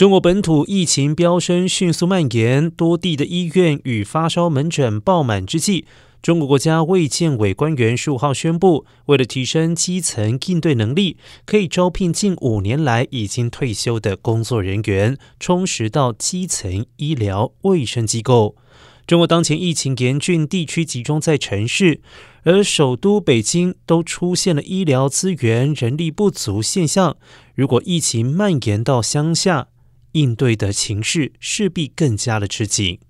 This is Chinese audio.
中国本土疫情飙升，迅速蔓延，多地的医院与发烧门诊爆满之际，中国国家卫健委官员十五号宣布，为了提升基层应对能力，可以招聘近五年来已经退休的工作人员，充实到基层医疗卫生机构。中国当前疫情严峻，地区集中在城市，而首都北京都出现了医疗资源人力不足现象。如果疫情蔓延到乡下，应对的情势势必更加的吃紧。